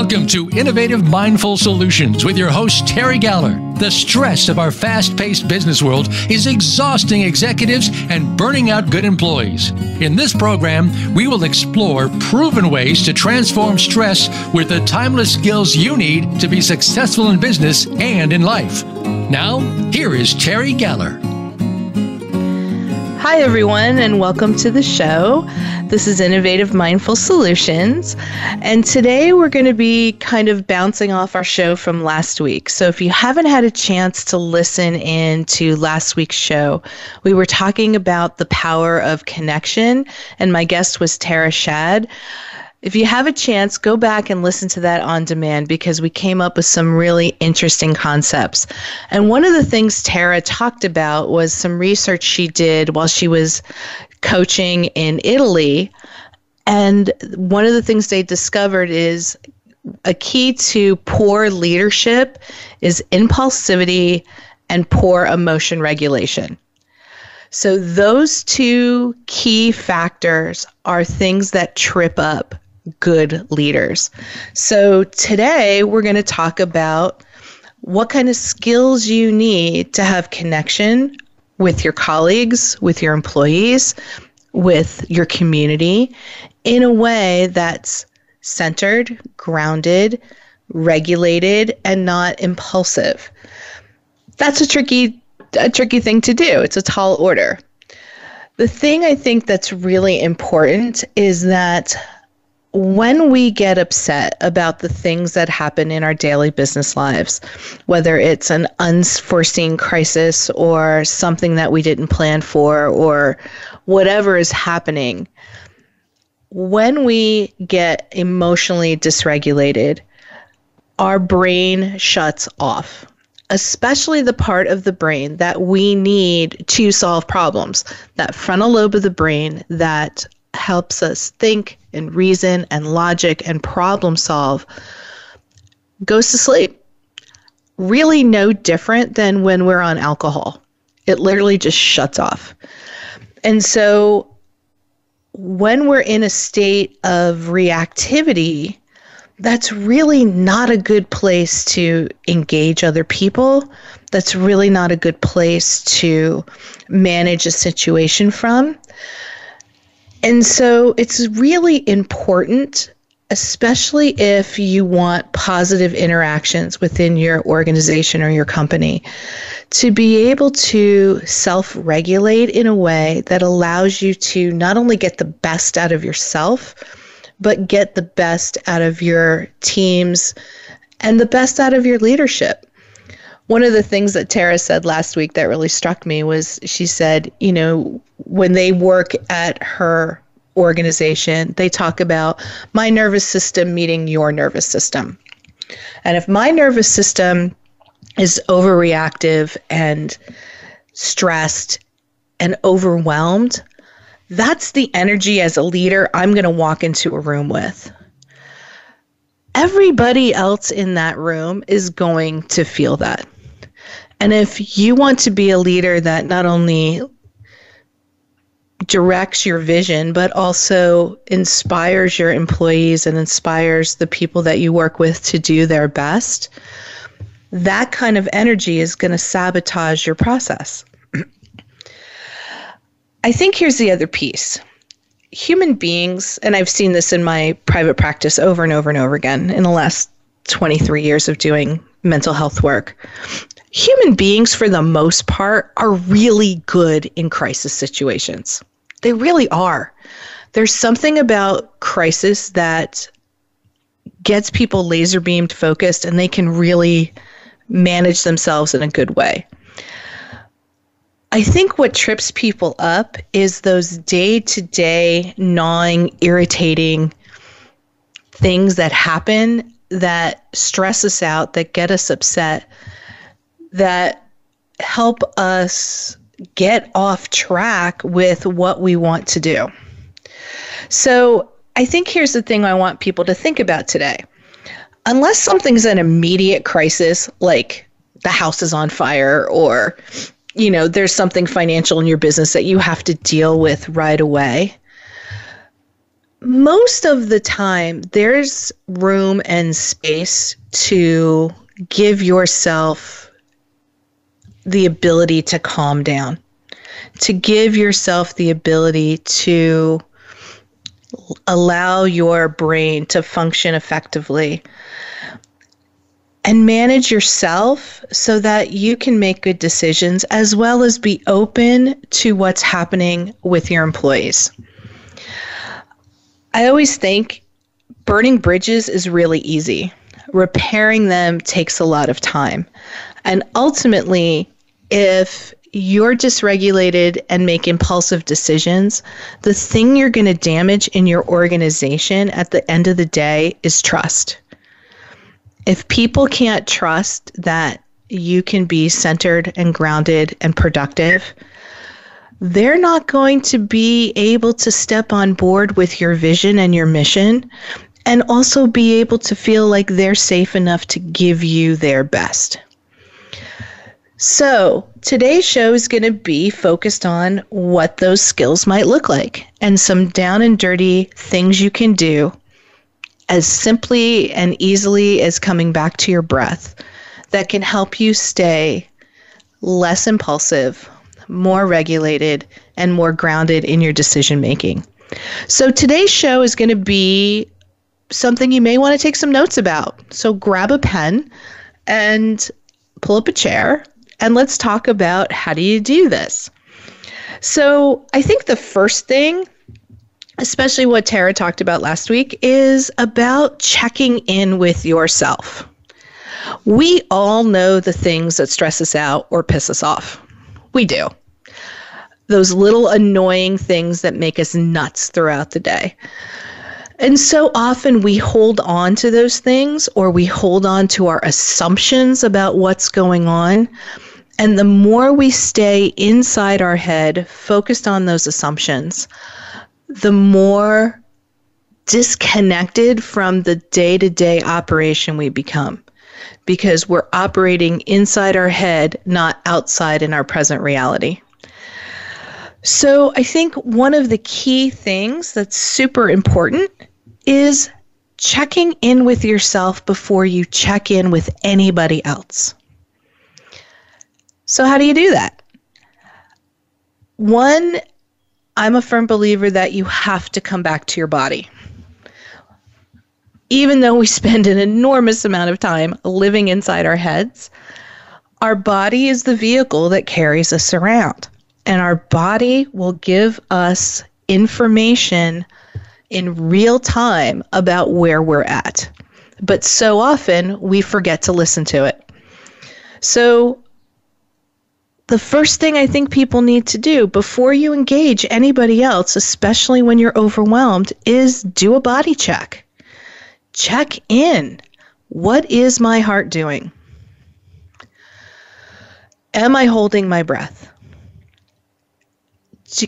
Welcome to Innovative Mindful Solutions with your host, Terry Galler. The stress of our fast paced business world is exhausting executives and burning out good employees. In this program, we will explore proven ways to transform stress with the timeless skills you need to be successful in business and in life. Now, here is Terry Galler. Hi, everyone, and welcome to the show. This is Innovative Mindful Solutions. And today we're going to be kind of bouncing off our show from last week. So if you haven't had a chance to listen in to last week's show, we were talking about the power of connection, and my guest was Tara Shad. If you have a chance, go back and listen to that on demand because we came up with some really interesting concepts. And one of the things Tara talked about was some research she did while she was coaching in Italy. And one of the things they discovered is a key to poor leadership is impulsivity and poor emotion regulation. So, those two key factors are things that trip up good leaders. So today we're going to talk about what kind of skills you need to have connection with your colleagues, with your employees, with your community in a way that's centered, grounded, regulated, and not impulsive. That's a tricky a tricky thing to do. It's a tall order. The thing I think that's really important is that when we get upset about the things that happen in our daily business lives, whether it's an unforeseen crisis or something that we didn't plan for or whatever is happening, when we get emotionally dysregulated, our brain shuts off, especially the part of the brain that we need to solve problems, that frontal lobe of the brain that helps us think and reason and logic and problem solve goes to sleep. Really, no different than when we're on alcohol. It literally just shuts off. And so, when we're in a state of reactivity, that's really not a good place to engage other people. That's really not a good place to manage a situation from. And so it's really important, especially if you want positive interactions within your organization or your company, to be able to self regulate in a way that allows you to not only get the best out of yourself, but get the best out of your teams and the best out of your leadership one of the things that Tara said last week that really struck me was she said, you know, when they work at her organization, they talk about my nervous system meeting your nervous system. And if my nervous system is overreactive and stressed and overwhelmed, that's the energy as a leader I'm going to walk into a room with everybody else in that room is going to feel that. And if you want to be a leader that not only directs your vision, but also inspires your employees and inspires the people that you work with to do their best, that kind of energy is going to sabotage your process. I think here's the other piece. Human beings, and I've seen this in my private practice over and over and over again in the last 23 years of doing mental health work human beings, for the most part, are really good in crisis situations. They really are. There's something about crisis that gets people laser beamed focused and they can really manage themselves in a good way. I think what trips people up is those day to day, gnawing, irritating things that happen that stress us out, that get us upset, that help us get off track with what we want to do. So, I think here's the thing I want people to think about today. Unless something's an immediate crisis, like the house is on fire or you know, there's something financial in your business that you have to deal with right away. most of the time, there's room and space to give yourself the ability to calm down, to give yourself the ability to allow your brain to function effectively and manage yourself so that you can make good decisions as well as be open to what's happening with your employees. I always think burning bridges is really easy. Repairing them takes a lot of time. And ultimately, if you're dysregulated and make impulsive decisions, the thing you're going to damage in your organization at the end of the day is trust. If people can't trust that you can be centered and grounded and productive, they're not going to be able to step on board with your vision and your mission and also be able to feel like they're safe enough to give you their best. So, today's show is going to be focused on what those skills might look like and some down and dirty things you can do as simply and easily as coming back to your breath that can help you stay less impulsive, more regulated, and more grounded in your decision making. So today's show is going to be something you may want to take some notes about. So grab a pen and pull up a chair and let's talk about how do you do this. So I think the first thing especially what Tara talked about last week is about checking in with yourself. We all know the things that stress us out or piss us off. We do those little annoying things that make us nuts throughout the day. And so often we hold on to those things or we hold on to our assumptions about what's going on. And the more we stay inside our head, focused on those assumptions, the more disconnected from the day to day operation we become because we're operating inside our head, not outside in our present reality. So I think one of the key things that's super important is checking in with yourself before you check in with anybody else. So, how do you do that? One, I'm a firm believer that you have to come back to your body. Even though we spend an enormous amount of time living inside our heads, our body is the vehicle that carries us around and our body will give us information in real time about where we're at. But so often we forget to listen to it. So, the first thing I think people need to do before you engage anybody else, especially when you're overwhelmed, is do a body check. Check in. What is my heart doing? Am I holding my breath?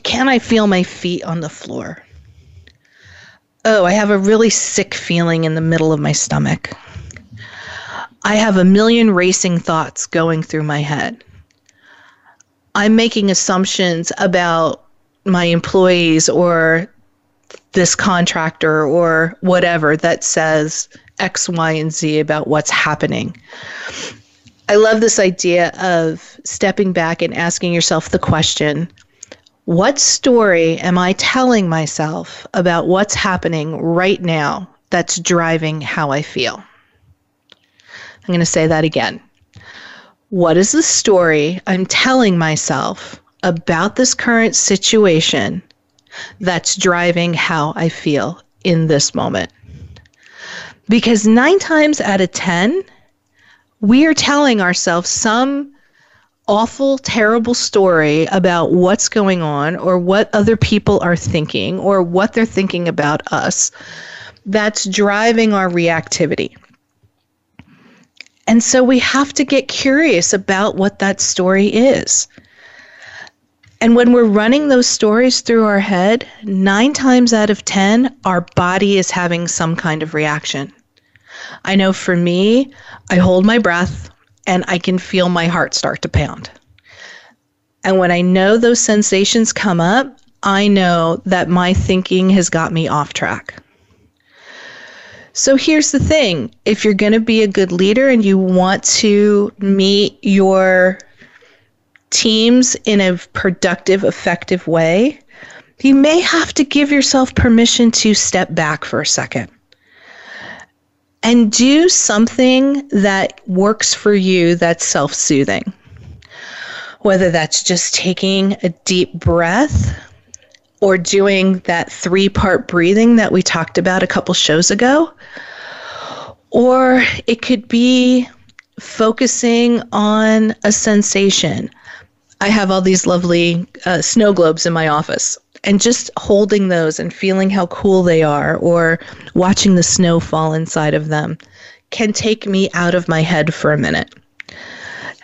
can I feel my feet on the floor? Oh, I have a really sick feeling in the middle of my stomach. I have a million racing thoughts going through my head. I'm making assumptions about my employees or this contractor or whatever that says X, Y, and Z about what's happening. I love this idea of stepping back and asking yourself the question what story am I telling myself about what's happening right now that's driving how I feel? I'm going to say that again. What is the story I'm telling myself about this current situation that's driving how I feel in this moment? Because nine times out of 10, we are telling ourselves some awful, terrible story about what's going on or what other people are thinking or what they're thinking about us that's driving our reactivity. And so we have to get curious about what that story is. And when we're running those stories through our head, nine times out of 10, our body is having some kind of reaction. I know for me, I hold my breath and I can feel my heart start to pound. And when I know those sensations come up, I know that my thinking has got me off track. So here's the thing if you're going to be a good leader and you want to meet your teams in a productive, effective way, you may have to give yourself permission to step back for a second and do something that works for you that's self soothing. Whether that's just taking a deep breath or doing that three part breathing that we talked about a couple shows ago, or it could be focusing on a sensation. I have all these lovely uh, snow globes in my office and just holding those and feeling how cool they are or watching the snow fall inside of them can take me out of my head for a minute.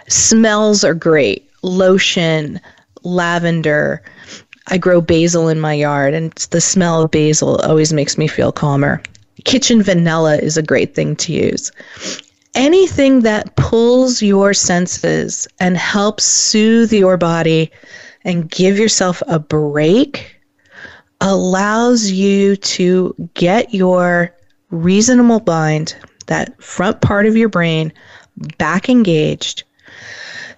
Smells are great. Lotion, lavender. I grow basil in my yard, and the smell of basil always makes me feel calmer. Kitchen vanilla is a great thing to use. Anything that pulls your senses and helps soothe your body and give yourself a break allows you to get your reasonable mind, that front part of your brain, back engaged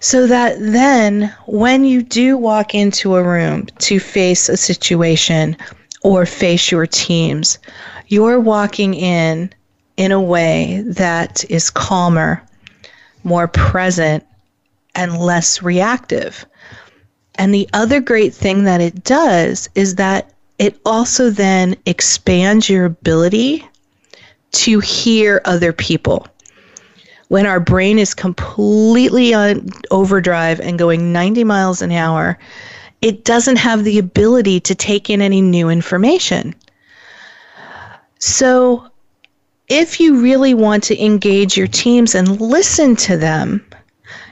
so that then when you do walk into a room to face a situation or face your teams, you're walking in in a way that is calmer, more present, and less reactive. And the other great thing that it does is that it also then expands your ability to hear other people. When our brain is completely on overdrive and going 90 miles an hour, it doesn't have the ability to take in any new information. So, if you really want to engage your teams and listen to them,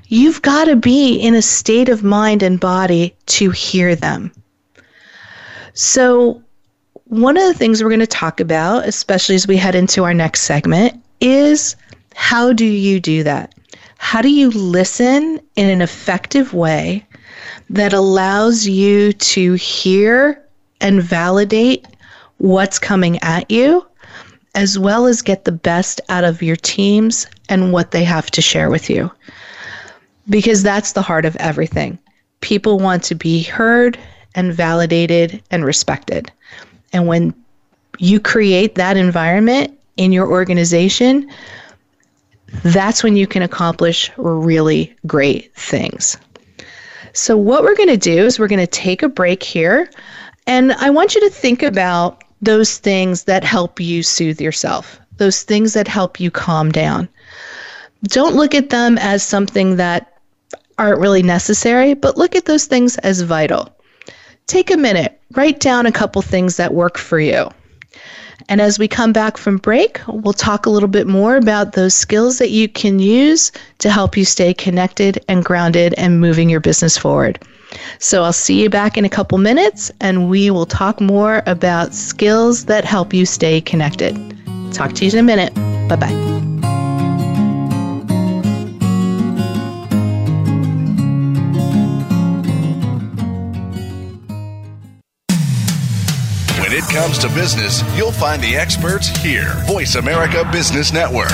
you've got to be in a state of mind and body to hear them. So, one of the things we're going to talk about, especially as we head into our next segment, is how do you do that? How do you listen in an effective way that allows you to hear and validate what's coming at you, as well as get the best out of your teams and what they have to share with you? because that's the heart of everything. People want to be heard and validated and respected. And when you create that environment in your organization, that's when you can accomplish really great things. So, what we're going to do is we're going to take a break here. And I want you to think about those things that help you soothe yourself, those things that help you calm down. Don't look at them as something that aren't really necessary, but look at those things as vital. Take a minute, write down a couple things that work for you. And as we come back from break, we'll talk a little bit more about those skills that you can use to help you stay connected and grounded and moving your business forward. So I'll see you back in a couple minutes and we will talk more about skills that help you stay connected. Talk to you in a minute. Bye bye. Comes to business, you'll find the experts here. Voice America Business Network.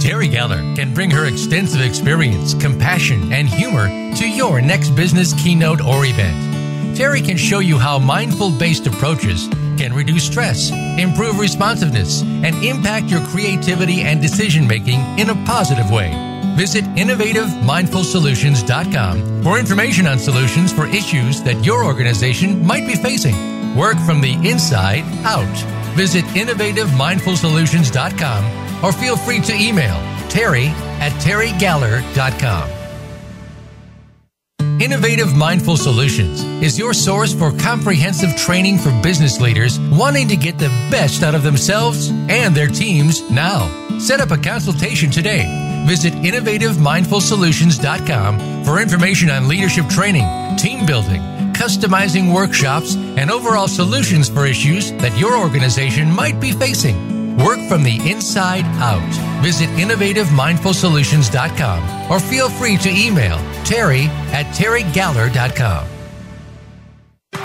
Terry Galler can bring her extensive experience, compassion, and humor to your next business keynote or event. Terry can show you how mindful based approaches can reduce stress, improve responsiveness, and impact your creativity and decision making in a positive way. Visit innovativemindfulsolutions.com for information on solutions for issues that your organization might be facing. Work from the inside out. Visit innovativemindfulsolutions.com or feel free to email terry at terrygaller.com. Innovative Mindful Solutions is your source for comprehensive training for business leaders wanting to get the best out of themselves and their teams now. Set up a consultation today Visit innovativemindfulsolutions.com for information on leadership training, team building, customizing workshops, and overall solutions for issues that your organization might be facing. Work from the inside out. Visit innovativemindfulsolutions.com or feel free to email terry at terrygaller.com.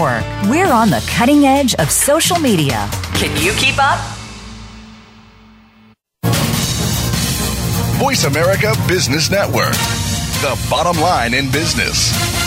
Network. We're on the cutting edge of social media. Can you keep up? Voice America Business Network, the bottom line in business.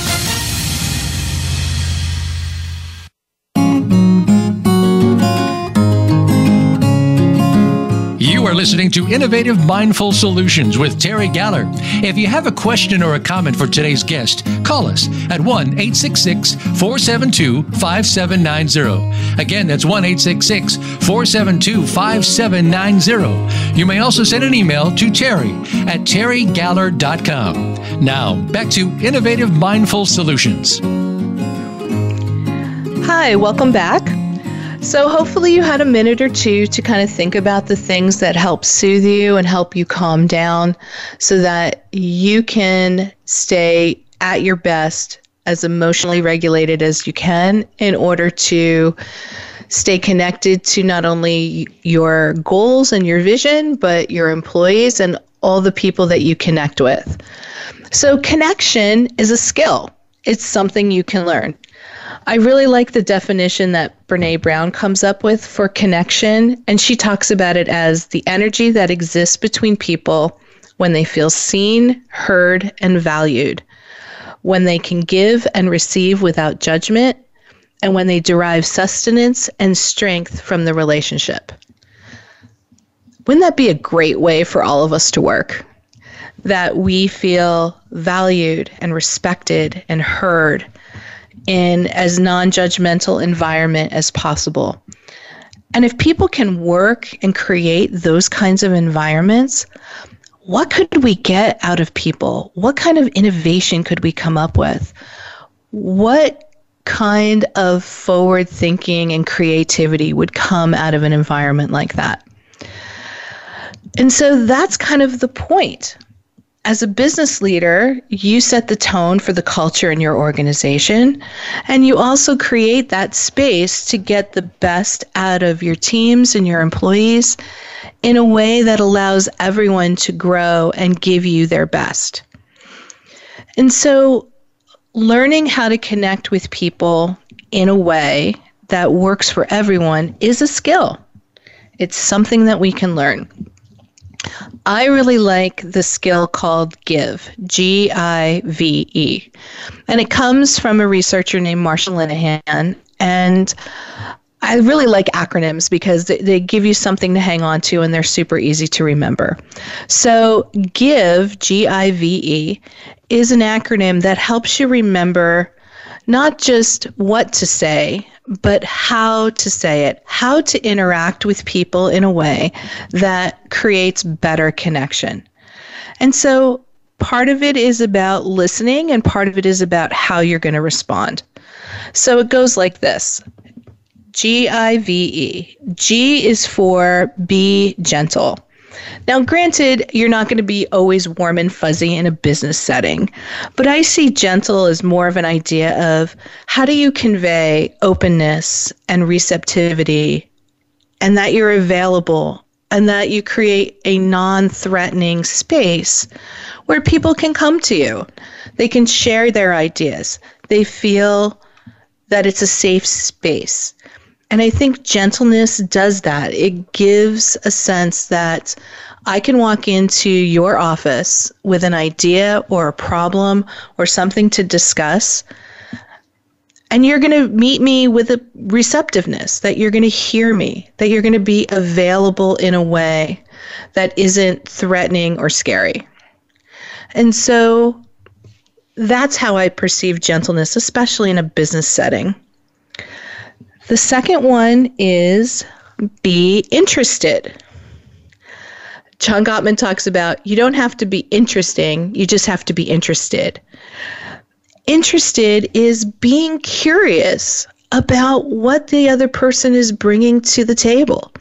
Are listening to Innovative Mindful Solutions with Terry Galler. If you have a question or a comment for today's guest, call us at 1 866 472 5790. Again, that's 1 866 472 5790. You may also send an email to Terry at terrygaller.com. Now, back to Innovative Mindful Solutions. Hi, welcome back. So, hopefully, you had a minute or two to kind of think about the things that help soothe you and help you calm down so that you can stay at your best as emotionally regulated as you can in order to stay connected to not only your goals and your vision, but your employees and all the people that you connect with. So, connection is a skill, it's something you can learn. I really like the definition that Brene Brown comes up with for connection, and she talks about it as the energy that exists between people when they feel seen, heard, and valued, when they can give and receive without judgment, and when they derive sustenance and strength from the relationship. Wouldn't that be a great way for all of us to work? That we feel valued and respected and heard in as non-judgmental environment as possible. And if people can work and create those kinds of environments, what could we get out of people? What kind of innovation could we come up with? What kind of forward thinking and creativity would come out of an environment like that? And so that's kind of the point as a business leader, you set the tone for the culture in your organization, and you also create that space to get the best out of your teams and your employees in a way that allows everyone to grow and give you their best. And so, learning how to connect with people in a way that works for everyone is a skill. It's something that we can learn. I really like the skill called GIVE, G I V E. And it comes from a researcher named Marsha Linehan. And I really like acronyms because they give you something to hang on to and they're super easy to remember. So, GIVE, G I V E, is an acronym that helps you remember not just what to say, but how to say it, how to interact with people in a way that creates better connection. And so part of it is about listening, and part of it is about how you're going to respond. So it goes like this G I V E. G is for be gentle. Now, granted, you're not going to be always warm and fuzzy in a business setting, but I see gentle as more of an idea of how do you convey openness and receptivity and that you're available and that you create a non threatening space where people can come to you. They can share their ideas. They feel that it's a safe space. And I think gentleness does that. It gives a sense that I can walk into your office with an idea or a problem or something to discuss. And you're going to meet me with a receptiveness, that you're going to hear me, that you're going to be available in a way that isn't threatening or scary. And so that's how I perceive gentleness, especially in a business setting. The second one is be interested. John Gottman talks about you don't have to be interesting, you just have to be interested. Interested is being curious about what the other person is bringing to the table.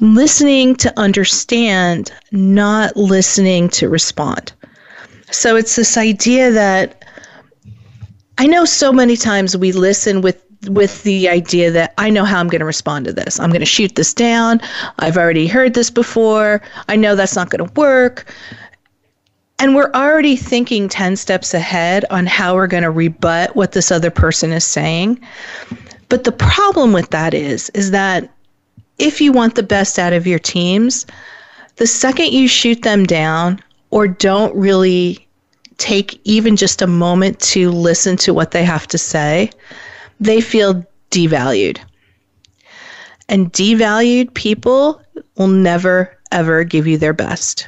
Listening to understand, not listening to respond. So it's this idea that I know so many times we listen with with the idea that I know how I'm going to respond to this. I'm going to shoot this down. I've already heard this before. I know that's not going to work. And we're already thinking 10 steps ahead on how we're going to rebut what this other person is saying. But the problem with that is is that if you want the best out of your teams, the second you shoot them down or don't really take even just a moment to listen to what they have to say, they feel devalued. And devalued people will never, ever give you their best.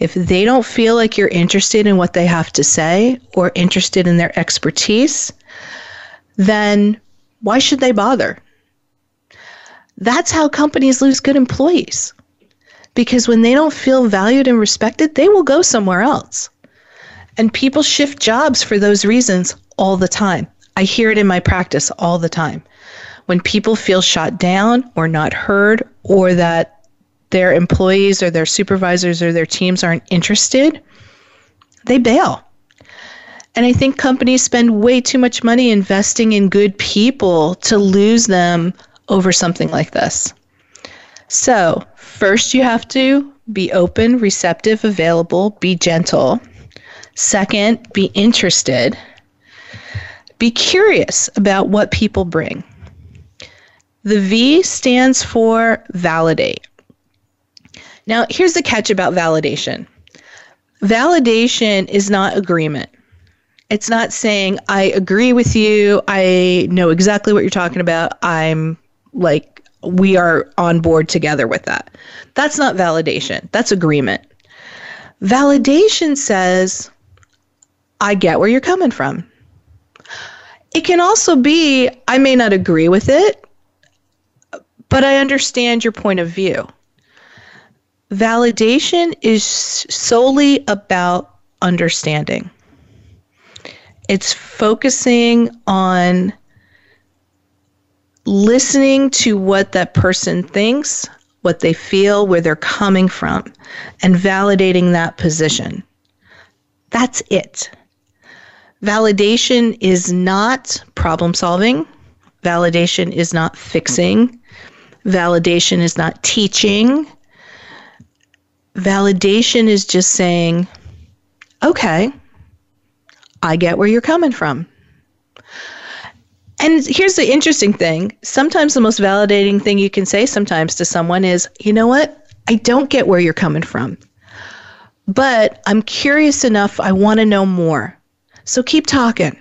If they don't feel like you're interested in what they have to say or interested in their expertise, then why should they bother? That's how companies lose good employees. Because when they don't feel valued and respected, they will go somewhere else. And people shift jobs for those reasons all the time. I hear it in my practice all the time. When people feel shot down or not heard, or that their employees or their supervisors or their teams aren't interested, they bail. And I think companies spend way too much money investing in good people to lose them over something like this. So, first, you have to be open, receptive, available, be gentle. Second, be interested. Be curious about what people bring. The V stands for validate. Now, here's the catch about validation validation is not agreement. It's not saying, I agree with you. I know exactly what you're talking about. I'm like, we are on board together with that. That's not validation, that's agreement. Validation says, I get where you're coming from. It can also be, I may not agree with it, but I understand your point of view. Validation is solely about understanding. It's focusing on listening to what that person thinks, what they feel, where they're coming from, and validating that position. That's it. Validation is not problem solving. Validation is not fixing. Validation is not teaching. Validation is just saying, okay, I get where you're coming from. And here's the interesting thing sometimes the most validating thing you can say sometimes to someone is, you know what? I don't get where you're coming from, but I'm curious enough. I want to know more. So keep talking.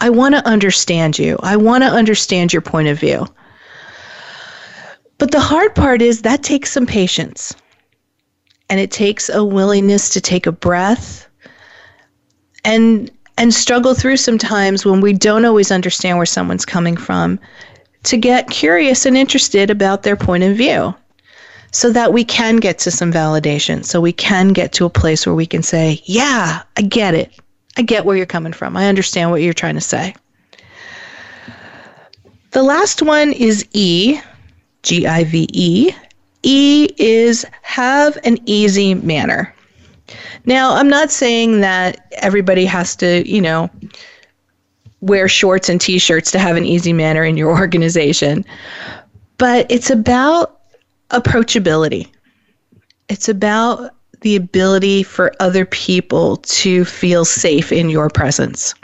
I want to understand you. I want to understand your point of view. But the hard part is that takes some patience. And it takes a willingness to take a breath and and struggle through sometimes when we don't always understand where someone's coming from to get curious and interested about their point of view so that we can get to some validation so we can get to a place where we can say yeah i get it I get where you're coming from. I understand what you're trying to say. The last one is E, G I V E. E is have an easy manner. Now, I'm not saying that everybody has to, you know, wear shorts and t shirts to have an easy manner in your organization, but it's about approachability. It's about the ability for other people to feel safe in your presence.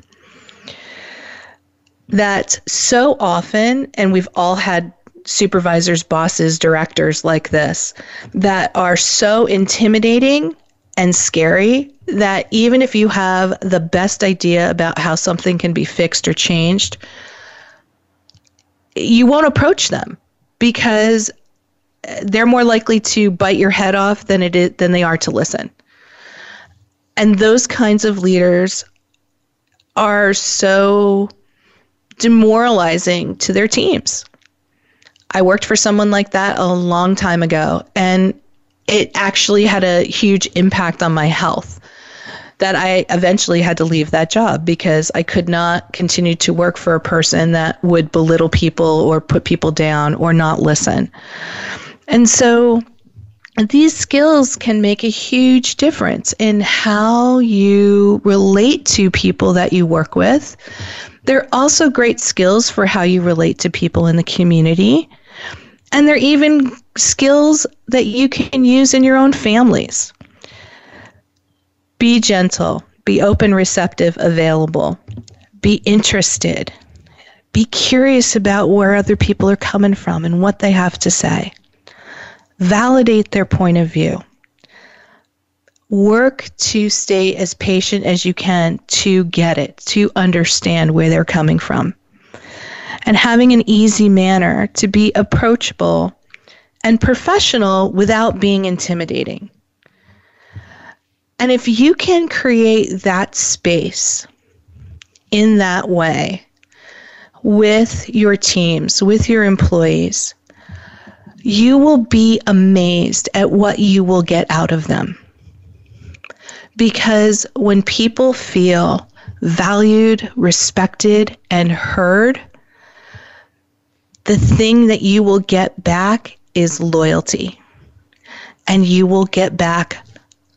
That so often, and we've all had supervisors, bosses, directors like this that are so intimidating and scary that even if you have the best idea about how something can be fixed or changed, you won't approach them because they're more likely to bite your head off than it is than they are to listen. And those kinds of leaders are so demoralizing to their teams. I worked for someone like that a long time ago and it actually had a huge impact on my health that I eventually had to leave that job because I could not continue to work for a person that would belittle people or put people down or not listen. And so these skills can make a huge difference in how you relate to people that you work with. They're also great skills for how you relate to people in the community. And they're even skills that you can use in your own families. Be gentle, be open, receptive, available, be interested, be curious about where other people are coming from and what they have to say. Validate their point of view. Work to stay as patient as you can to get it, to understand where they're coming from. And having an easy manner to be approachable and professional without being intimidating. And if you can create that space in that way with your teams, with your employees, you will be amazed at what you will get out of them. Because when people feel valued, respected, and heard, the thing that you will get back is loyalty. And you will get back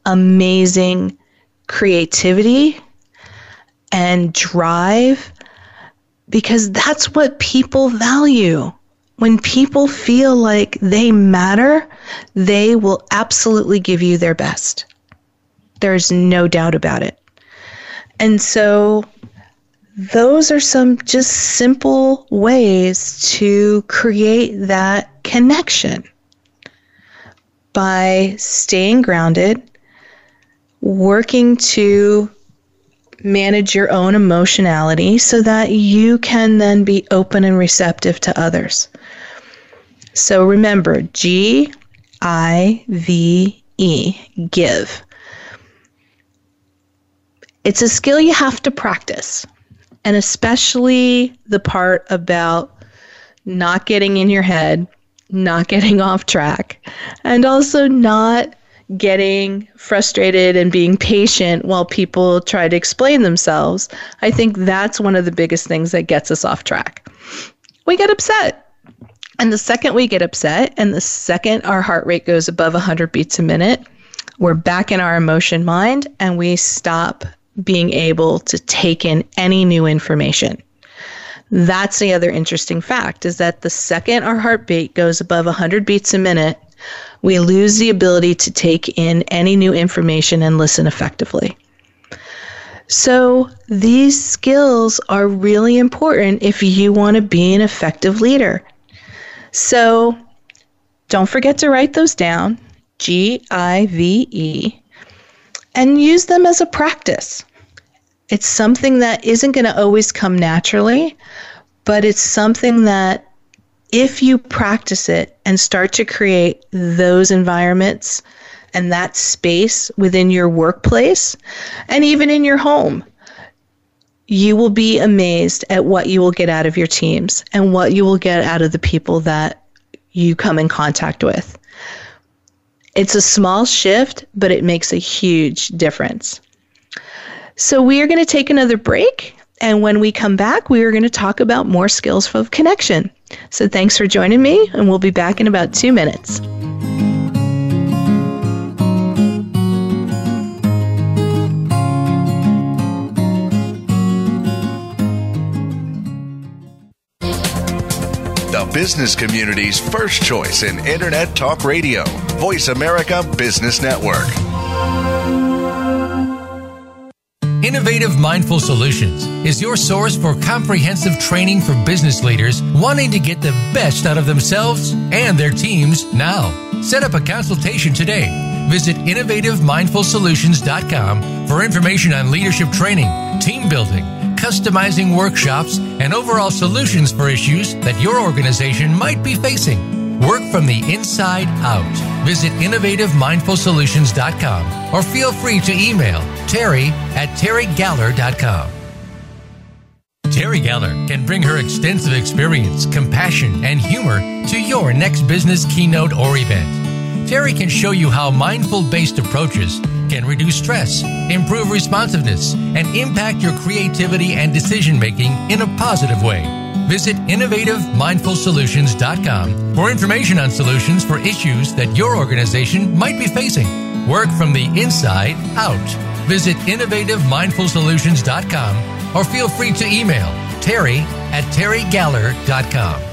amazing creativity and drive because that's what people value. When people feel like they matter, they will absolutely give you their best. There's no doubt about it. And so, those are some just simple ways to create that connection by staying grounded, working to manage your own emotionality so that you can then be open and receptive to others. So remember G I V E, give. It's a skill you have to practice, and especially the part about not getting in your head, not getting off track, and also not getting frustrated and being patient while people try to explain themselves, I think that's one of the biggest things that gets us off track. We get upset. And the second we get upset, and the second our heart rate goes above 100 beats a minute, we're back in our emotion mind and we stop being able to take in any new information. That's the other interesting fact is that the second our heartbeat goes above 100 beats a minute, we lose the ability to take in any new information and listen effectively. So, these skills are really important if you want to be an effective leader. So, don't forget to write those down G I V E and use them as a practice. It's something that isn't going to always come naturally, but it's something that if you practice it and start to create those environments and that space within your workplace and even in your home, you will be amazed at what you will get out of your teams and what you will get out of the people that you come in contact with. It's a small shift, but it makes a huge difference. So, we are going to take another break. And when we come back, we are going to talk about more skills of connection. So thanks for joining me, and we'll be back in about two minutes. Business community's first choice in Internet Talk Radio, Voice America Business Network. Innovative Mindful Solutions is your source for comprehensive training for business leaders wanting to get the best out of themselves and their teams now. Set up a consultation today. Visit innovativemindfulsolutions.com for information on leadership training, team building, customizing workshops, and overall solutions for issues that your organization might be facing. Work from the inside out. Visit innovativemindfulsolutions.com or feel free to email Terry at terrygaller.com. Terry Galler can bring her extensive experience, compassion, and humor to your next business keynote or event. Terry can show you how mindful based approaches can reduce stress, improve responsiveness, and impact your creativity and decision making in a positive way. Visit innovativemindfulsolutions.com for information on solutions for issues that your organization might be facing. Work from the inside out. Visit innovativemindfulsolutions.com or feel free to email terry at terrygaller.com.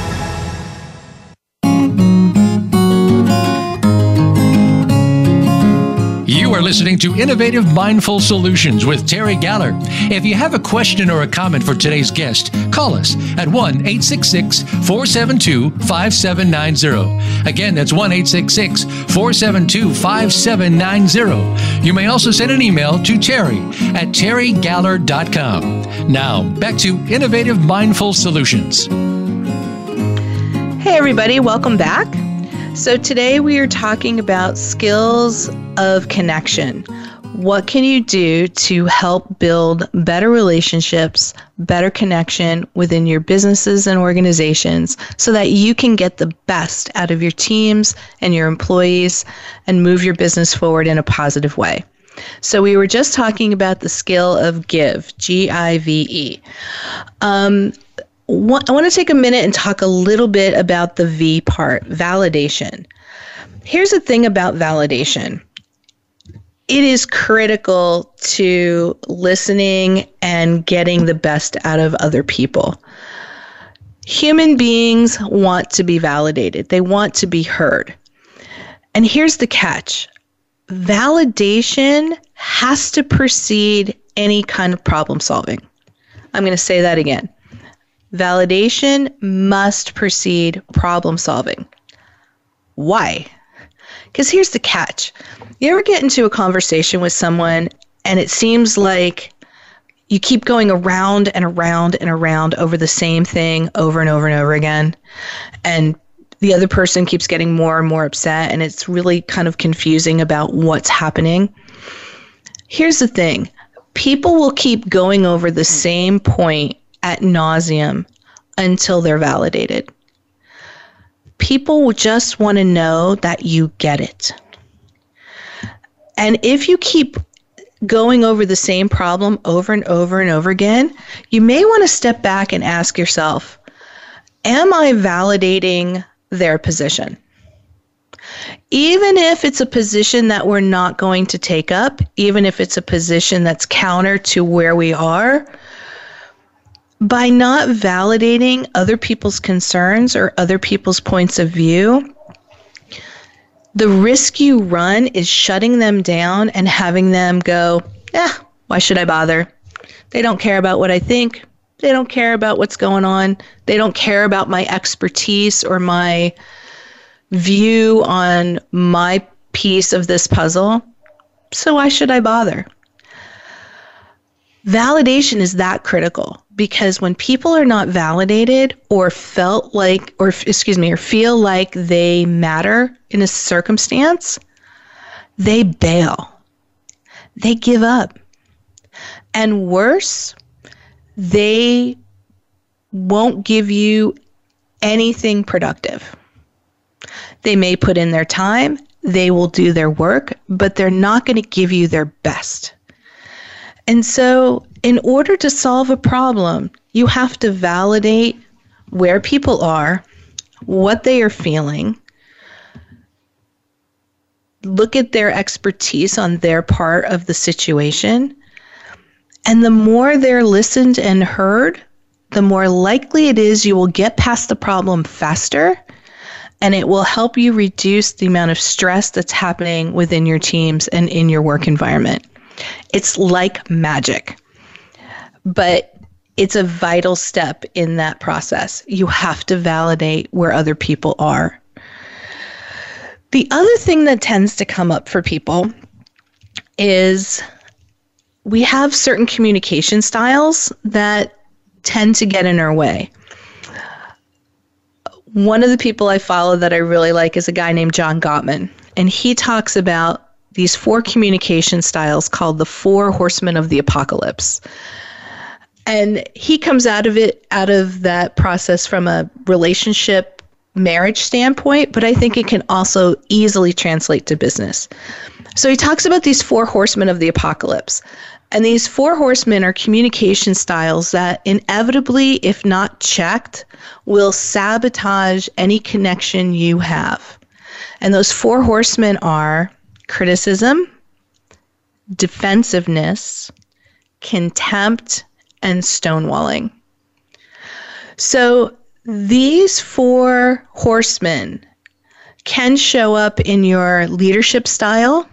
Listening to Innovative Mindful Solutions with Terry Galler. If you have a question or a comment for today's guest, call us at 1 866 472 5790. Again, that's 1 866 472 5790. You may also send an email to Terry at terrygaller.com. Now, back to Innovative Mindful Solutions. Hey, everybody, welcome back. So, today we are talking about skills of connection. What can you do to help build better relationships, better connection within your businesses and organizations so that you can get the best out of your teams and your employees and move your business forward in a positive way? So, we were just talking about the skill of give, G I V E. Um, I want to take a minute and talk a little bit about the V part, validation. Here's the thing about validation it is critical to listening and getting the best out of other people. Human beings want to be validated, they want to be heard. And here's the catch validation has to precede any kind of problem solving. I'm going to say that again. Validation must precede problem solving. Why? Because here's the catch. You ever get into a conversation with someone and it seems like you keep going around and around and around over the same thing over and over and over again? And the other person keeps getting more and more upset, and it's really kind of confusing about what's happening. Here's the thing people will keep going over the hmm. same point at nauseum until they're validated. People just want to know that you get it. And if you keep going over the same problem over and over and over again, you may want to step back and ask yourself Am I validating their position? Even if it's a position that we're not going to take up, even if it's a position that's counter to where we are, by not validating other people's concerns or other people's points of view, the risk you run is shutting them down and having them go, yeah, why should I bother? They don't care about what I think. They don't care about what's going on. They don't care about my expertise or my view on my piece of this puzzle. So why should I bother? Validation is that critical because when people are not validated or felt like or excuse me or feel like they matter in a circumstance they bail. They give up. And worse they won't give you anything productive. They may put in their time they will do their work but they're not going to give you their best and so in order to solve a problem, you have to validate where people are, what they are feeling, look at their expertise on their part of the situation. And the more they're listened and heard, the more likely it is you will get past the problem faster and it will help you reduce the amount of stress that's happening within your teams and in your work environment. It's like magic. But it's a vital step in that process. You have to validate where other people are. The other thing that tends to come up for people is we have certain communication styles that tend to get in our way. One of the people I follow that I really like is a guy named John Gottman, and he talks about these four communication styles called the four horsemen of the apocalypse. And he comes out of it out of that process from a relationship marriage standpoint, but I think it can also easily translate to business. So he talks about these four horsemen of the apocalypse. And these four horsemen are communication styles that inevitably, if not checked, will sabotage any connection you have. And those four horsemen are criticism, defensiveness, contempt, and stonewalling. So these four horsemen can show up in your leadership style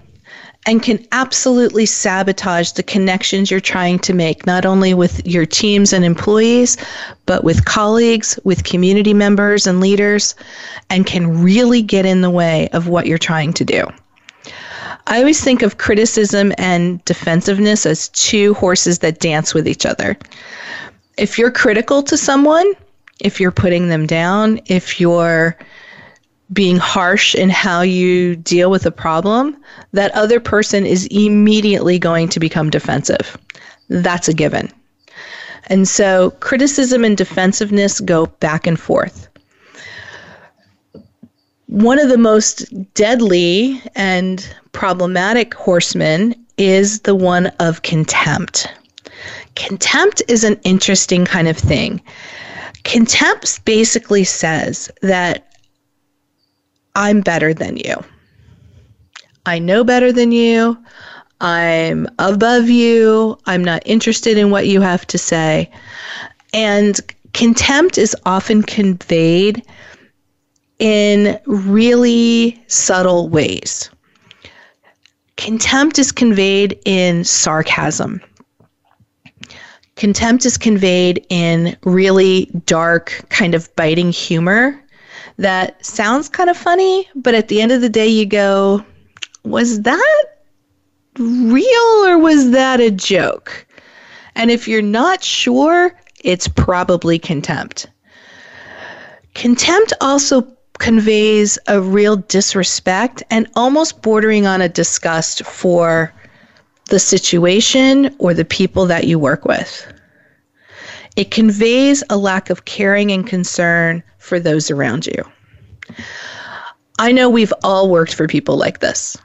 and can absolutely sabotage the connections you're trying to make, not only with your teams and employees, but with colleagues, with community members and leaders, and can really get in the way of what you're trying to do. I always think of criticism and defensiveness as two horses that dance with each other. If you're critical to someone, if you're putting them down, if you're being harsh in how you deal with a problem, that other person is immediately going to become defensive. That's a given. And so criticism and defensiveness go back and forth. One of the most deadly and problematic horsemen is the one of contempt. Contempt is an interesting kind of thing. Contempt basically says that I'm better than you. I know better than you. I'm above you. I'm not interested in what you have to say. And contempt is often conveyed in really subtle ways. Contempt is conveyed in sarcasm. Contempt is conveyed in really dark, kind of biting humor that sounds kind of funny, but at the end of the day, you go, was that real or was that a joke? And if you're not sure, it's probably contempt. Contempt also conveys a real disrespect and almost bordering on a disgust for the situation or the people that you work with. It conveys a lack of caring and concern for those around you. I know we've all worked for people like this.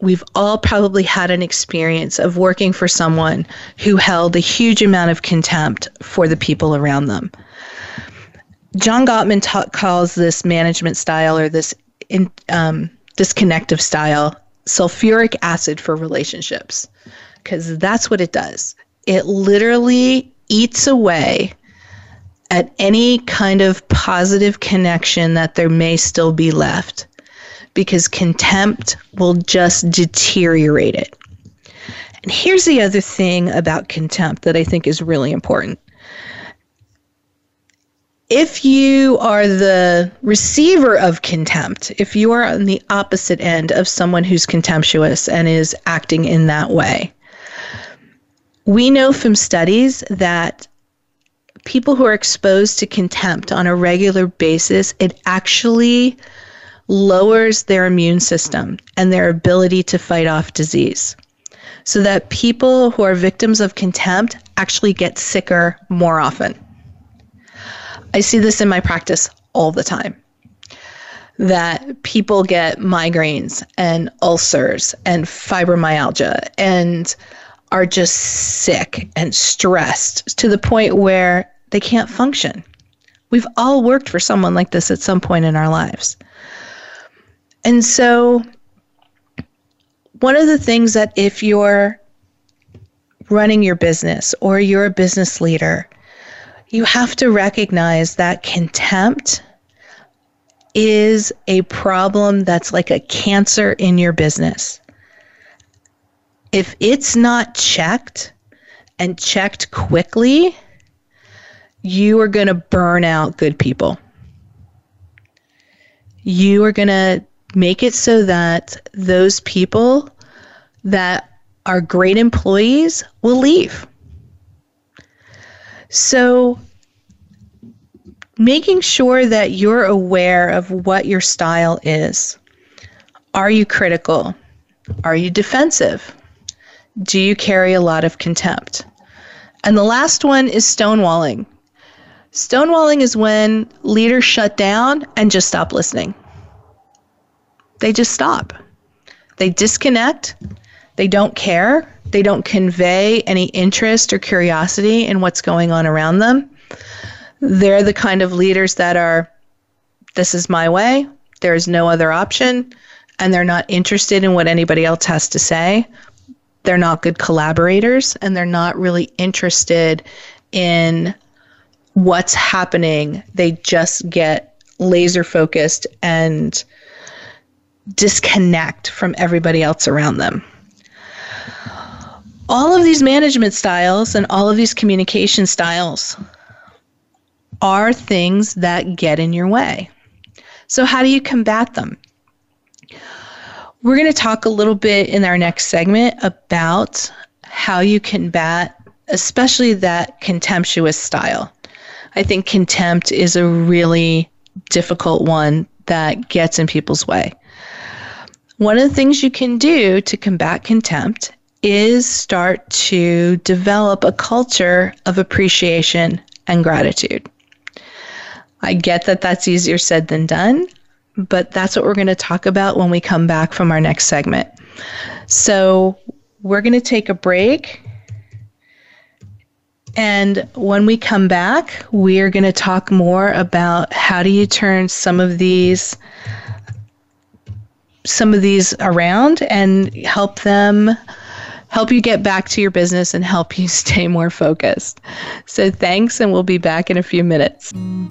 We've all probably had an experience of working for someone who held a huge amount of contempt for the people around them. John Gottman ta- calls this management style or this in, um, disconnective style sulfuric acid for relationships because that's what it does. It literally eats away at any kind of positive connection that there may still be left because contempt will just deteriorate it. And here's the other thing about contempt that I think is really important. If you are the receiver of contempt, if you are on the opposite end of someone who's contemptuous and is acting in that way, we know from studies that people who are exposed to contempt on a regular basis, it actually lowers their immune system and their ability to fight off disease. So that people who are victims of contempt actually get sicker more often. I see this in my practice all the time. That people get migraines and ulcers and fibromyalgia and are just sick and stressed to the point where they can't function. We've all worked for someone like this at some point in our lives. And so, one of the things that if you're running your business or you're a business leader, you have to recognize that contempt is a problem that's like a cancer in your business if it's not checked and checked quickly, you are going to burn out good people. You are going to make it so that those people that are great employees will leave. So, making sure that you're aware of what your style is. Are you critical? Are you defensive? Do you carry a lot of contempt? And the last one is stonewalling. Stonewalling is when leaders shut down and just stop listening. They just stop. They disconnect. They don't care. They don't convey any interest or curiosity in what's going on around them. They're the kind of leaders that are, this is my way, there is no other option, and they're not interested in what anybody else has to say. They're not good collaborators, and they're not really interested in what's happening. They just get laser focused and disconnect from everybody else around them. All of these management styles and all of these communication styles are things that get in your way. So, how do you combat them? We're going to talk a little bit in our next segment about how you combat, especially that contemptuous style. I think contempt is a really difficult one that gets in people's way. One of the things you can do to combat contempt is start to develop a culture of appreciation and gratitude. I get that that's easier said than done, but that's what we're going to talk about when we come back from our next segment. So, we're going to take a break. And when we come back, we are going to talk more about how do you turn some of these some of these around and help them help you get back to your business and help you stay more focused. So thanks and we'll be back in a few minutes. When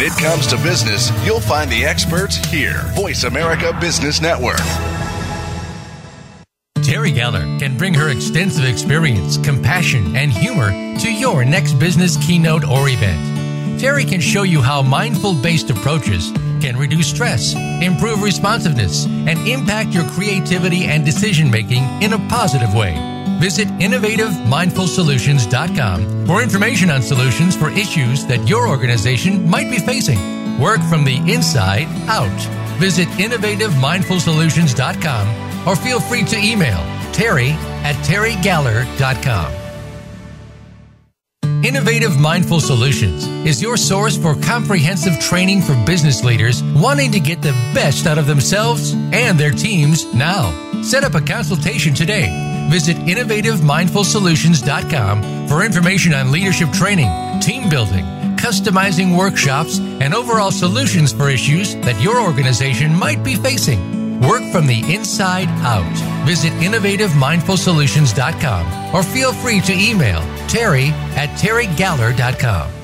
it comes to business, you'll find the experts here. Voice America Business Network. Terry Galler can bring her extensive experience, compassion, and humor to your next business keynote or event. Terry can show you how mindful based approaches can reduce stress, improve responsiveness, and impact your creativity and decision making in a positive way. Visit innovativemindfulsolutions.com for information on solutions for issues that your organization might be facing. Work from the inside out. Visit innovativemindfulsolutions.com or feel free to email terry at terrygaller.com. Innovative Mindful Solutions is your source for comprehensive training for business leaders wanting to get the best out of themselves and their teams now. Set up a consultation today. Visit innovativemindfulsolutions.com for information on leadership training, team building, customizing workshops, and overall solutions for issues that your organization might be facing. Work from the inside out. Visit innovativemindfulsolutions.com or feel free to email terry at terrygaller.com.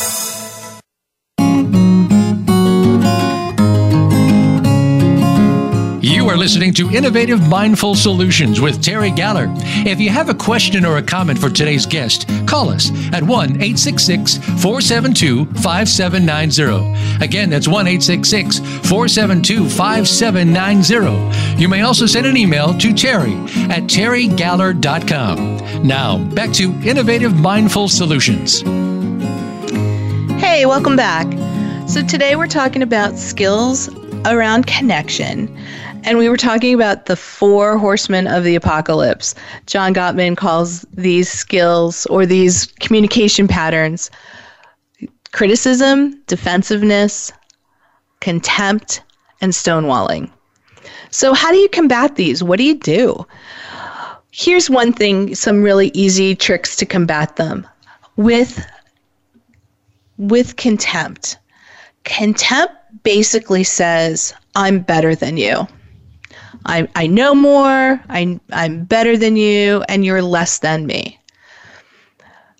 Are listening to Innovative Mindful Solutions with Terry Galler. If you have a question or a comment for today's guest, call us at 1 866 472 5790. Again, that's 1 866 472 5790. You may also send an email to Terry at terrygaller.com. Now, back to Innovative Mindful Solutions. Hey, welcome back. So, today we're talking about skills around connection. And we were talking about the four horsemen of the apocalypse. John Gottman calls these skills or these communication patterns criticism, defensiveness, contempt, and stonewalling. So, how do you combat these? What do you do? Here's one thing some really easy tricks to combat them with with contempt. Contempt basically says, I'm better than you. I, I know more, I, I'm better than you, and you're less than me.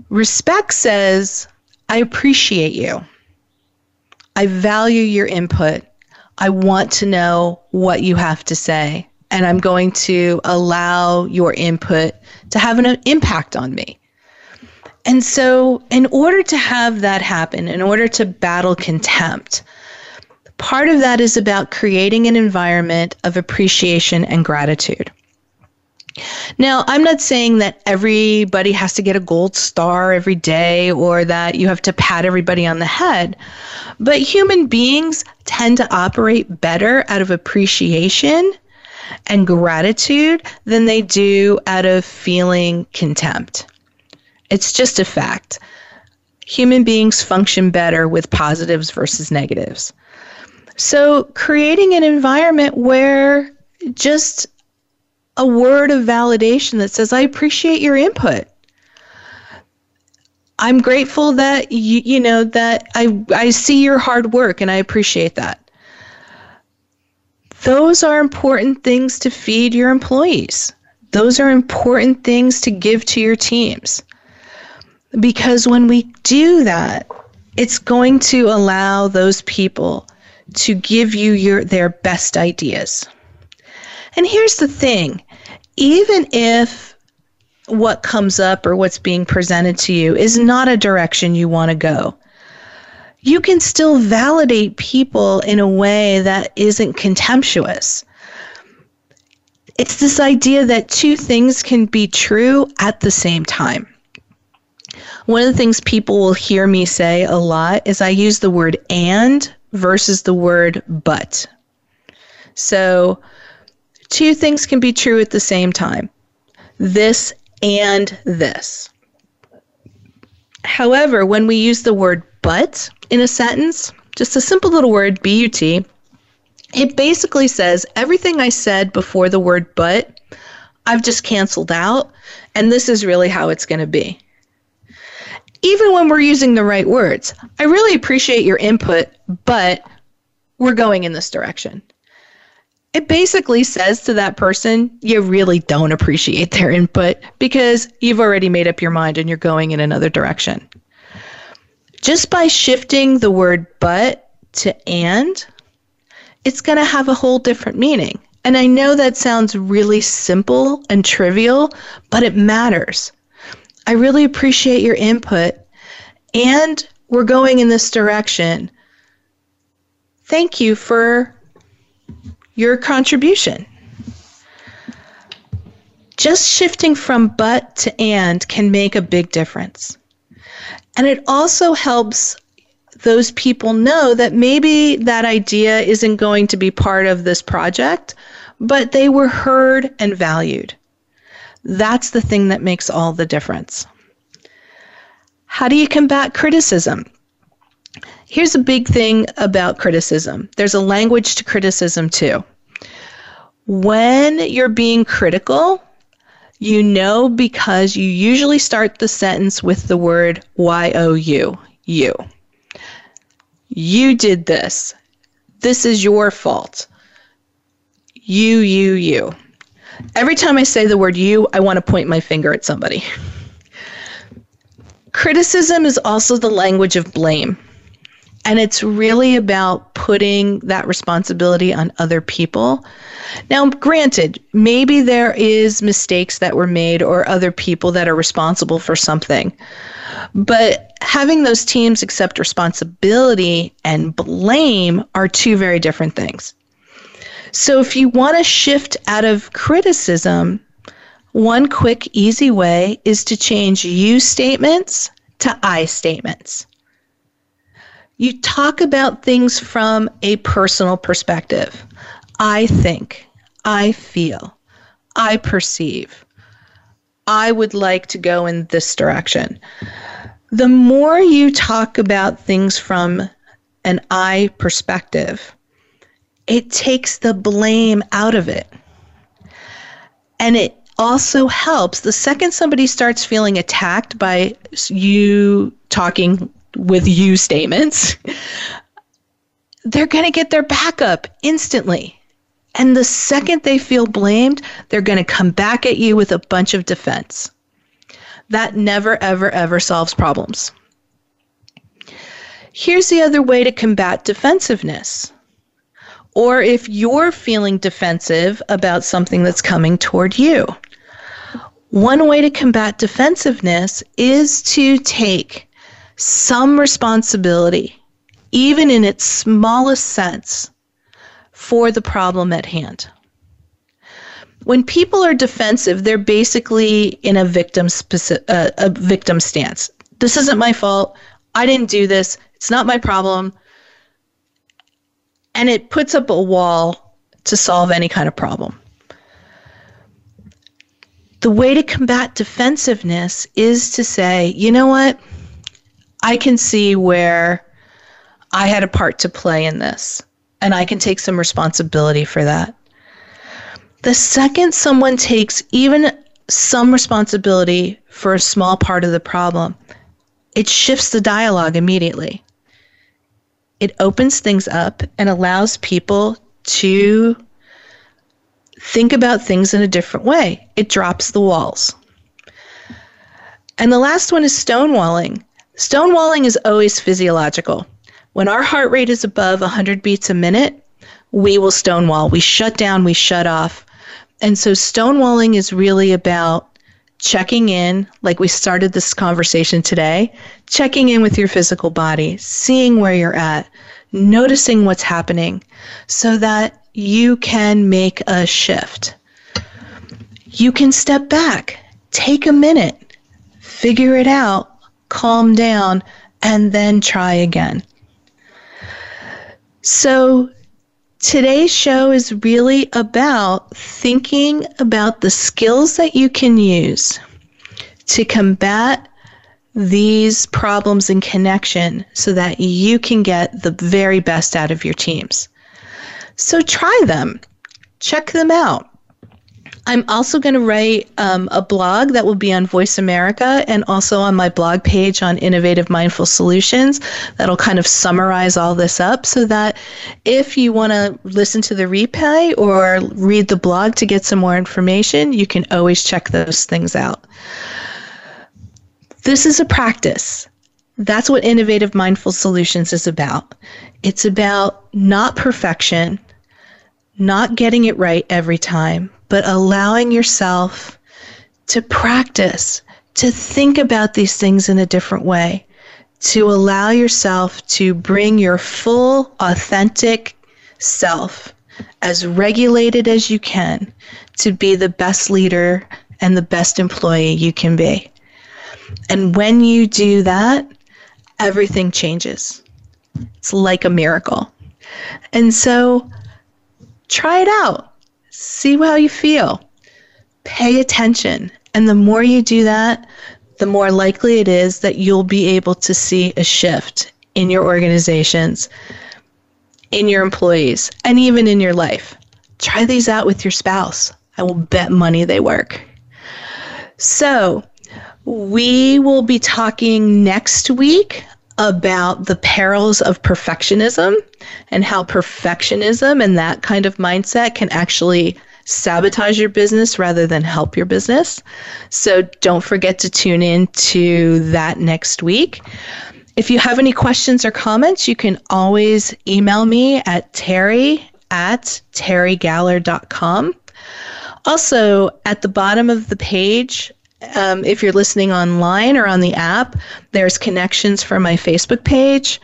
Respect says, I appreciate you. I value your input. I want to know what you have to say, and I'm going to allow your input to have an impact on me. And so, in order to have that happen, in order to battle contempt, part of that is about creating an environment of appreciation and gratitude. Now, I'm not saying that everybody has to get a gold star every day or that you have to pat everybody on the head, but human beings tend to operate better out of appreciation and gratitude than they do out of feeling contempt. It's just a fact. Human beings function better with positives versus negatives. So, creating an environment where just a word of validation that says, I appreciate your input. I'm grateful that you, you know that I I see your hard work and I appreciate that. Those are important things to feed your employees. Those are important things to give to your teams. Because when we do that, it's going to allow those people to give you your their best ideas. And here's the thing, even if what comes up or what's being presented to you is not a direction you want to go, you can still validate people in a way that isn't contemptuous. It's this idea that two things can be true at the same time. One of the things people will hear me say a lot is I use the word and versus the word but. So, two things can be true at the same time this and this. However, when we use the word but in a sentence, just a simple little word, B U T, it basically says everything I said before the word but, I've just canceled out, and this is really how it's going to be even when we're using the right words. I really appreciate your input, but we're going in this direction. It basically says to that person, you really don't appreciate their input because you've already made up your mind and you're going in another direction. Just by shifting the word but to and, it's going to have a whole different meaning. And I know that sounds really simple and trivial, but it matters I really appreciate your input, and we're going in this direction. Thank you for your contribution. Just shifting from but to and can make a big difference. And it also helps those people know that maybe that idea isn't going to be part of this project, but they were heard and valued. That's the thing that makes all the difference. How do you combat criticism? Here's a big thing about criticism there's a language to criticism too. When you're being critical, you know because you usually start the sentence with the word Y O U, you. You did this. This is your fault. You, you, you. Every time I say the word you, I want to point my finger at somebody. Criticism is also the language of blame. And it's really about putting that responsibility on other people. Now, granted, maybe there is mistakes that were made or other people that are responsible for something. But having those teams accept responsibility and blame are two very different things. So if you want to shift out of criticism, one quick, easy way is to change you statements to I statements. You talk about things from a personal perspective. I think, I feel, I perceive. I would like to go in this direction. The more you talk about things from an I perspective, it takes the blame out of it. And it also helps the second somebody starts feeling attacked by you talking with you statements, they're going to get their back up instantly. And the second they feel blamed, they're going to come back at you with a bunch of defense. That never, ever, ever solves problems. Here's the other way to combat defensiveness. Or if you're feeling defensive about something that's coming toward you, one way to combat defensiveness is to take some responsibility, even in its smallest sense, for the problem at hand. When people are defensive, they're basically in a victim speci- uh, a victim stance. This isn't my fault. I didn't do this. It's not my problem. And it puts up a wall to solve any kind of problem. The way to combat defensiveness is to say, you know what? I can see where I had a part to play in this and I can take some responsibility for that. The second someone takes even some responsibility for a small part of the problem, it shifts the dialogue immediately. It opens things up and allows people to think about things in a different way. It drops the walls. And the last one is stonewalling. Stonewalling is always physiological. When our heart rate is above 100 beats a minute, we will stonewall. We shut down, we shut off. And so stonewalling is really about checking in, like we started this conversation today, checking in with your physical body, seeing where you're at, noticing what's happening so that you can make a shift. You can step back, take a minute, figure it out, calm down, and then try again. So, today's show is really about thinking about the skills that you can use to combat these problems in connection so that you can get the very best out of your teams. So, try them, check them out. I'm also going to write um, a blog that will be on Voice America and also on my blog page on Innovative Mindful Solutions. That'll kind of summarize all this up so that if you want to listen to the replay or read the blog to get some more information, you can always check those things out. This is a practice. That's what Innovative Mindful Solutions is about. It's about not perfection, not getting it right every time, but allowing yourself to practice, to think about these things in a different way, to allow yourself to bring your full, authentic self as regulated as you can to be the best leader and the best employee you can be. And when you do that, everything changes. It's like a miracle. And so try it out see how you feel. Pay attention. And the more you do that, the more likely it is that you'll be able to see a shift in your organizations, in your employees, and even in your life. Try these out with your spouse. I will bet money they work. So, we will be talking next week about the perils of perfectionism and how perfectionism and that kind of mindset can actually sabotage your business rather than help your business. So don't forget to tune in to that next week. If you have any questions or comments, you can always email me at terry at terrygaller.com. Also, at the bottom of the page, um, if you're listening online or on the app, there's connections for my Facebook page,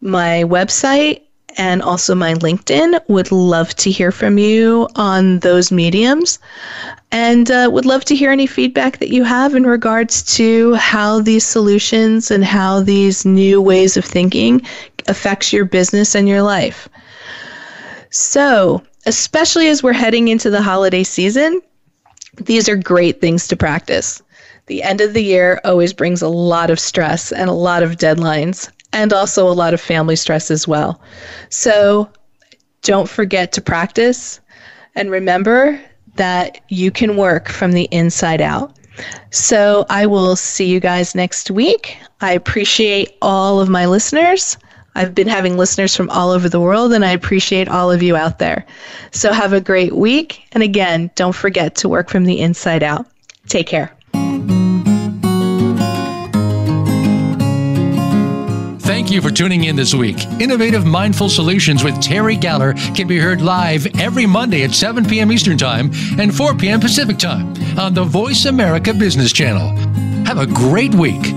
my website, and also my LinkedIn. Would love to hear from you on those mediums. And uh, would love to hear any feedback that you have in regards to how these solutions and how these new ways of thinking affects your business and your life. So, especially as we're heading into the holiday season, these are great things to practice. The end of the year always brings a lot of stress and a lot of deadlines, and also a lot of family stress as well. So, don't forget to practice and remember that you can work from the inside out. So I will see you guys next week. I appreciate all of my listeners. I've been having listeners from all over the world, and I appreciate all of you out there. So have a great week. And again, don't forget to work from the inside out. Take care. Thank you for tuning in this week. Innovative Mindful Solutions with Terry Galler can be heard live every Monday at 7 p.m. Eastern Time and 4 p.m. Pacific Time on the Voice America Business Channel. Have a great week.